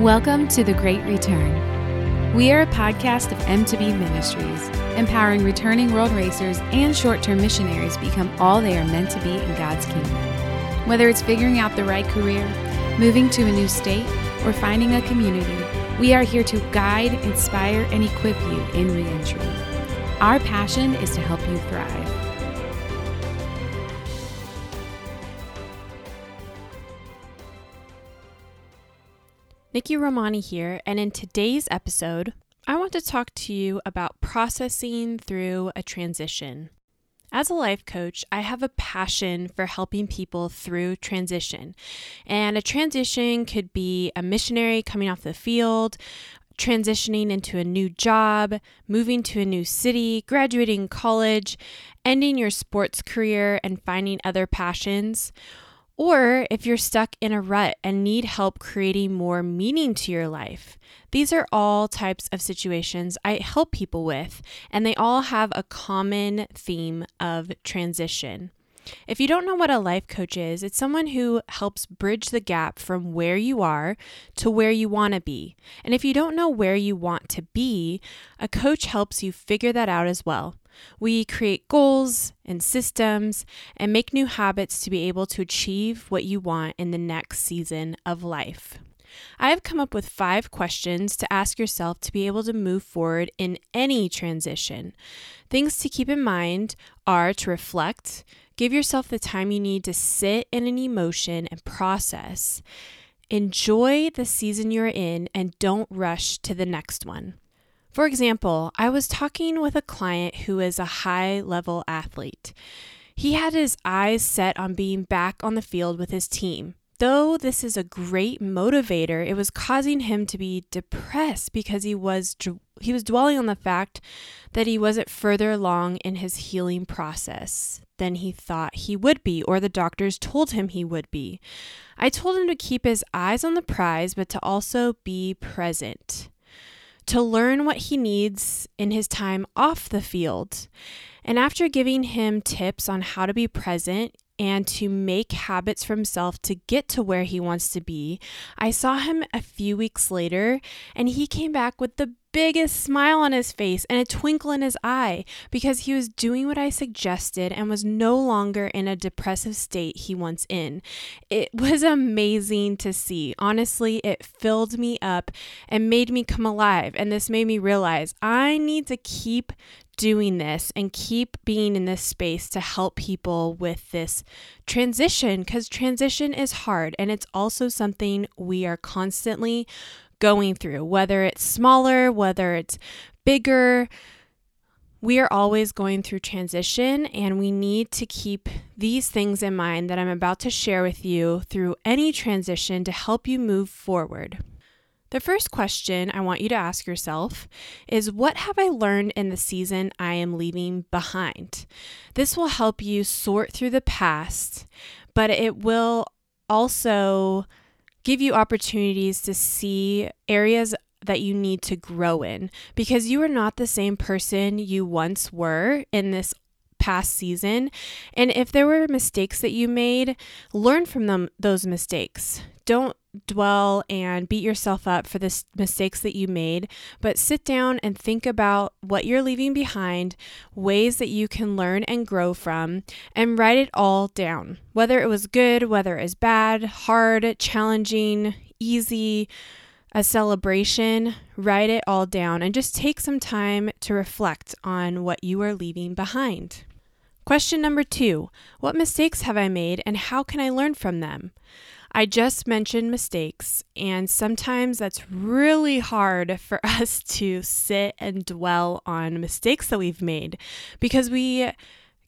Welcome to The Great Return. We are a podcast of M2B Ministries, empowering returning world racers and short term missionaries become all they are meant to be in God's kingdom. Whether it's figuring out the right career, moving to a new state, or finding a community, we are here to guide, inspire, and equip you in reentry. Our passion is to help you thrive. Nikki Romani here, and in today's episode, I want to talk to you about processing through a transition. As a life coach, I have a passion for helping people through transition. And a transition could be a missionary coming off the field, transitioning into a new job, moving to a new city, graduating college, ending your sports career, and finding other passions or if you're stuck in a rut and need help creating more meaning to your life. These are all types of situations I help people with, and they all have a common theme of transition. If you don't know what a life coach is, it's someone who helps bridge the gap from where you are to where you want to be. And if you don't know where you want to be, a coach helps you figure that out as well. We create goals and systems and make new habits to be able to achieve what you want in the next season of life. I have come up with five questions to ask yourself to be able to move forward in any transition. Things to keep in mind are to reflect, give yourself the time you need to sit in an emotion and process. Enjoy the season you're in and don't rush to the next one. For example, I was talking with a client who is a high level athlete. He had his eyes set on being back on the field with his team. Though this is a great motivator, it was causing him to be depressed because he was he was dwelling on the fact that he wasn't further along in his healing process than he thought he would be or the doctors told him he would be. I told him to keep his eyes on the prize but to also be present to learn what he needs in his time off the field. And after giving him tips on how to be present and to make habits for himself to get to where he wants to be, I saw him a few weeks later and he came back with the biggest smile on his face and a twinkle in his eye because he was doing what I suggested and was no longer in a depressive state he once in. It was amazing to see. Honestly, it filled me up and made me come alive and this made me realize I need to keep doing this and keep being in this space to help people with this transition because transition is hard and it's also something we are constantly going through, whether it's smaller, whether it's bigger. We are always going through transition, and we need to keep these things in mind that I'm about to share with you through any transition to help you move forward. The first question I want you to ask yourself is What have I learned in the season I am leaving behind? This will help you sort through the past, but it will also give you opportunities to see areas that you need to grow in because you are not the same person you once were in this past season. And if there were mistakes that you made, learn from them those mistakes. Don't dwell and beat yourself up for the mistakes that you made, but sit down and think about what you're leaving behind, ways that you can learn and grow from, and write it all down. Whether it was good, whether it was bad, hard, challenging, easy, a celebration, write it all down and just take some time to reflect on what you are leaving behind. Question number two What mistakes have I made and how can I learn from them? I just mentioned mistakes, and sometimes that's really hard for us to sit and dwell on mistakes that we've made because we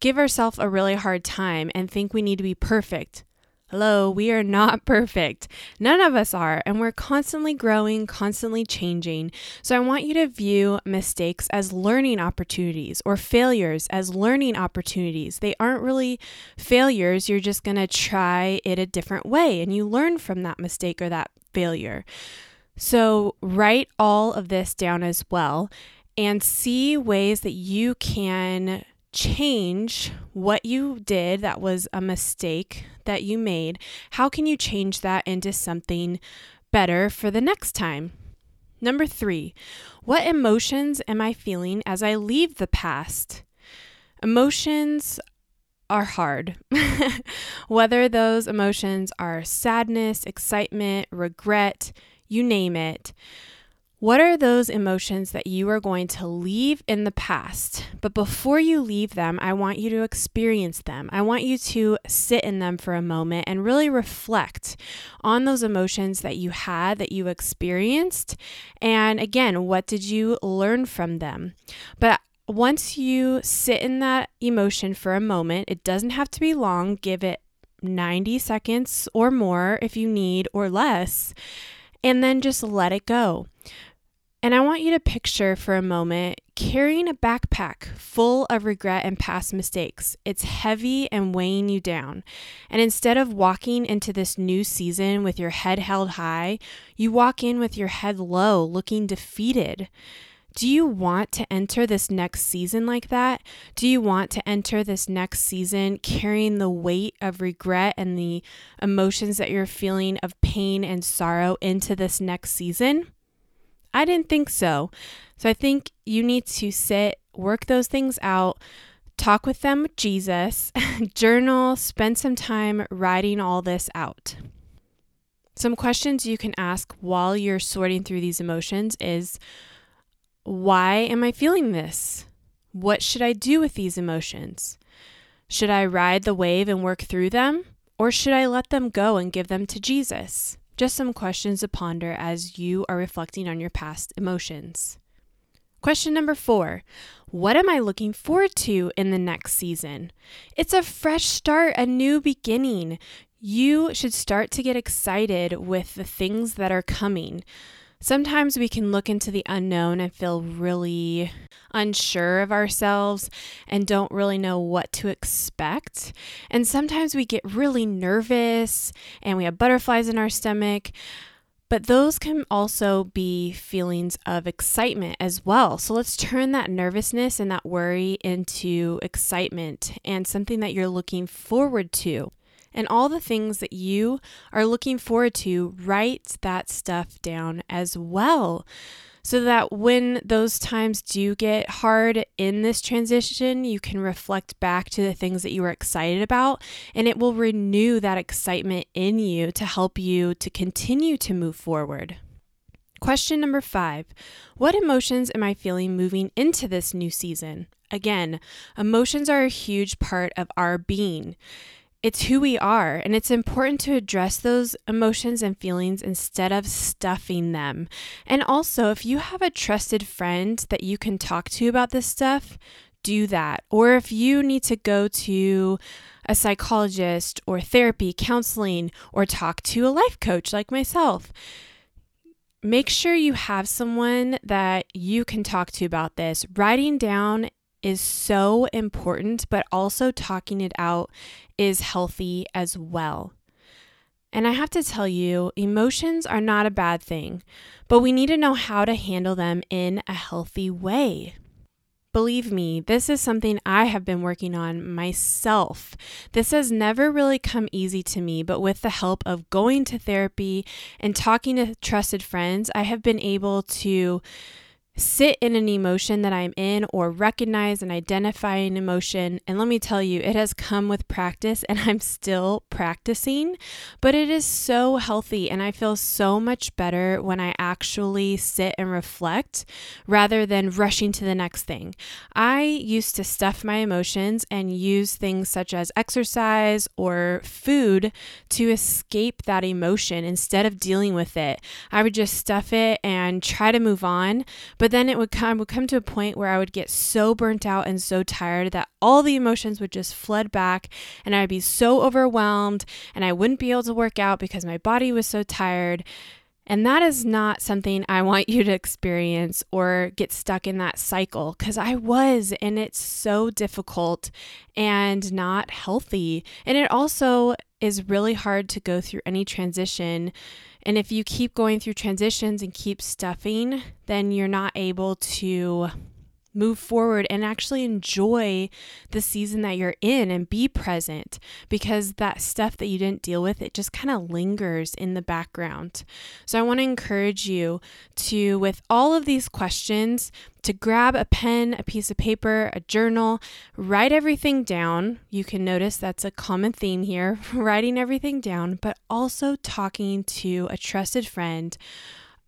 give ourselves a really hard time and think we need to be perfect Hello, we are not perfect. None of us are, and we're constantly growing, constantly changing. So I want you to view mistakes as learning opportunities or failures as learning opportunities. They aren't really failures, you're just going to try it a different way, and you learn from that mistake or that failure. So write all of this down as well and see ways that you can change what you did that was a mistake that you made, how can you change that into something better for the next time. Number three, what emotions am I feeling as I leave the past? Emotions are hard. Whether those emotions are sadness, excitement, regret, you name it. What are those emotions that you are going to leave in the past? But before you leave them, I want you to experience them. I want you to sit in them for a moment and really reflect on those emotions that you had, that you experienced. And again, what did you learn from them? But once you sit in that emotion for a moment, it doesn't have to be long, give it 90 seconds or more if you need, or less, and then just let it go. And I want you to picture for a moment carrying a backpack full of regret and past mistakes. It's heavy and weighing you down. And instead of walking into this new season with your head held high, you walk in with your head low, looking defeated. Do you want to enter this next season like that? Do you want to enter this next season carrying the weight of regret and the emotions that you're feeling of pain and sorrow into this next season? I didn't think so. So I think you need to sit, work those things out, talk with them Jesus, journal, spend some time writing all this out. Some questions you can ask while you're sorting through these emotions is why am I feeling this? What should I do with these emotions? Should I ride the wave and work through them? Or should I let them go and give them to Jesus? Just some questions to ponder as you are reflecting on your past emotions. Question number four What am I looking forward to in the next season? It's a fresh start, a new beginning. You should start to get excited with the things that are coming. Sometimes we can look into the unknown and feel really unsure of ourselves and don't really know what to expect. And sometimes we get really nervous and we have butterflies in our stomach. But those can also be feelings of excitement as well. So let's turn that nervousness and that worry into excitement and something that you're looking forward to and all the things that you are looking forward to, write that stuff down as well. So that when those times do get hard in this transition, you can reflect back to the things that you were excited about, and it will renew that excitement in you to help you to continue to move forward. Question number five What emotions am I feeling moving into this new season? Again, emotions are a huge part of our being. It's who we are, and it's important to address those emotions and feelings instead of stuffing them. And also, if you have a trusted friend that you can talk to about this stuff, do that. Or if you need to go to a psychologist or therapy, counseling, or talk to a life coach like myself, make sure you have someone that you can talk to about this. Writing down is so important, but also talking it out is healthy as well. And I have to tell you, emotions are not a bad thing, but we need to know how to handle them in a healthy way. Believe me, this is something I have been working on myself. This has never really come easy to me, but with the help of going to therapy and talking to trusted friends, I have been able to sit in an emotion that I'm in or recognize and identify an emotion. And let me tell you, it has come with practice and I'm still practicing, but it is so healthy. And I feel so much better when I actually sit and reflect rather than rushing to the next thing. I used to stuff my emotions and use things such as exercise or food to escape that emotion instead of dealing with it. I would just stuff it and try to move on. But then it would come would come to a point where I would get so burnt out and so tired that all the emotions would just flood back and I'd be so overwhelmed and I wouldn't be able to work out because my body was so tired. And that is not something I want you to experience or get stuck in that cycle because I was, and it's so difficult and not healthy. And it also is really hard to go through any transition. And if you keep going through transitions and keep stuffing, then you're not able to move forward and actually enjoy the season that you're in and be present because that stuff that you didn't deal with it just kind of lingers in the background. So I want to encourage you to with all of these questions to grab a pen, a piece of paper, a journal, write everything down. You can notice that's a common theme here, writing everything down, but also talking to a trusted friend,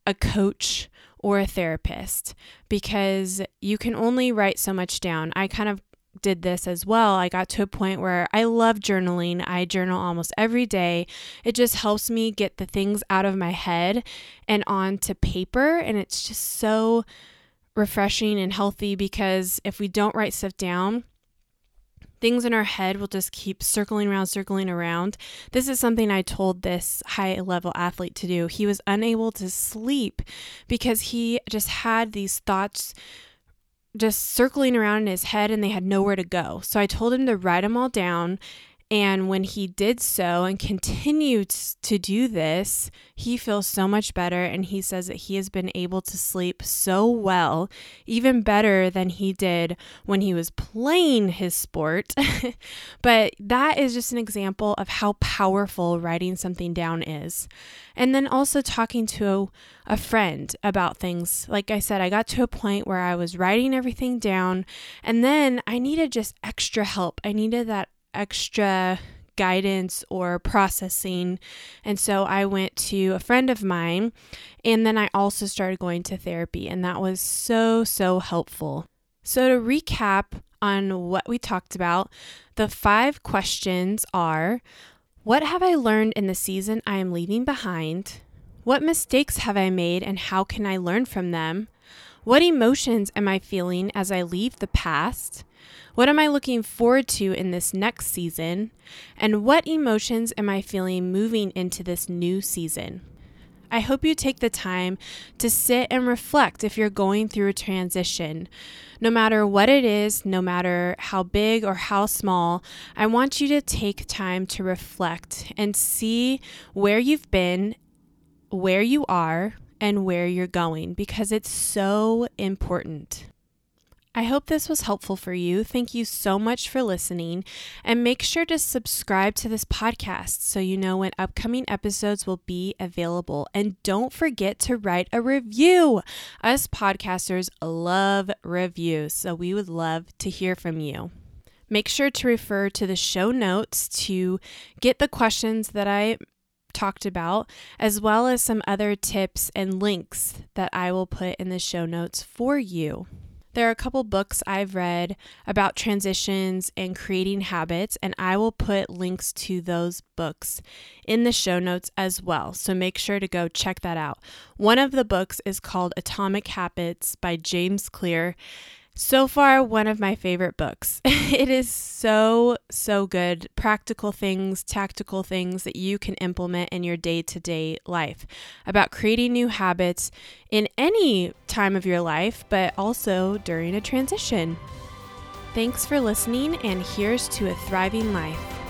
a coach, or a therapist because you can only write so much down. I kind of did this as well. I got to a point where I love journaling. I journal almost every day. It just helps me get the things out of my head and onto paper. And it's just so refreshing and healthy because if we don't write stuff down, things in our head will just keep circling around, circling around. This is something I told this high level athlete to do. He was unable to sleep because he just had these thoughts just circling around in his head and they had nowhere to go. So I told him to write them all down and when he did so and continued to do this, he feels so much better. And he says that he has been able to sleep so well, even better than he did when he was playing his sport. but that is just an example of how powerful writing something down is. And then also talking to a friend about things. Like I said, I got to a point where I was writing everything down, and then I needed just extra help. I needed that extra guidance or processing. And so I went to a friend of mine, and then I also started going to therapy, and that was so, so helpful. So, to recap on what we talked about, the five questions are What have I learned in the season I am leaving behind? What mistakes have I made, and how can I learn from them? What emotions am I feeling as I leave the past? What am I looking forward to in this next season? And what emotions am I feeling moving into this new season? I hope you take the time to sit and reflect if you're going through a transition. No matter what it is, no matter how big or how small, I want you to take time to reflect and see where you've been, where you are, and where you're going because it's so important. I hope this was helpful for you. Thank you so much for listening. And make sure to subscribe to this podcast so you know when upcoming episodes will be available. And don't forget to write a review. Us podcasters love reviews, so we would love to hear from you. Make sure to refer to the show notes to get the questions that I talked about, as well as some other tips and links that I will put in the show notes for you. There are a couple books I've read about transitions and creating habits, and I will put links to those books in the show notes as well. So make sure to go check that out. One of the books is called Atomic Habits by James Clear, so far, one of my favorite books. it is so, so good. Practical things, tactical things that you can implement in your day to day life about creating new habits in any time of your life, but also during a transition. Thanks for listening, and here's to a thriving life.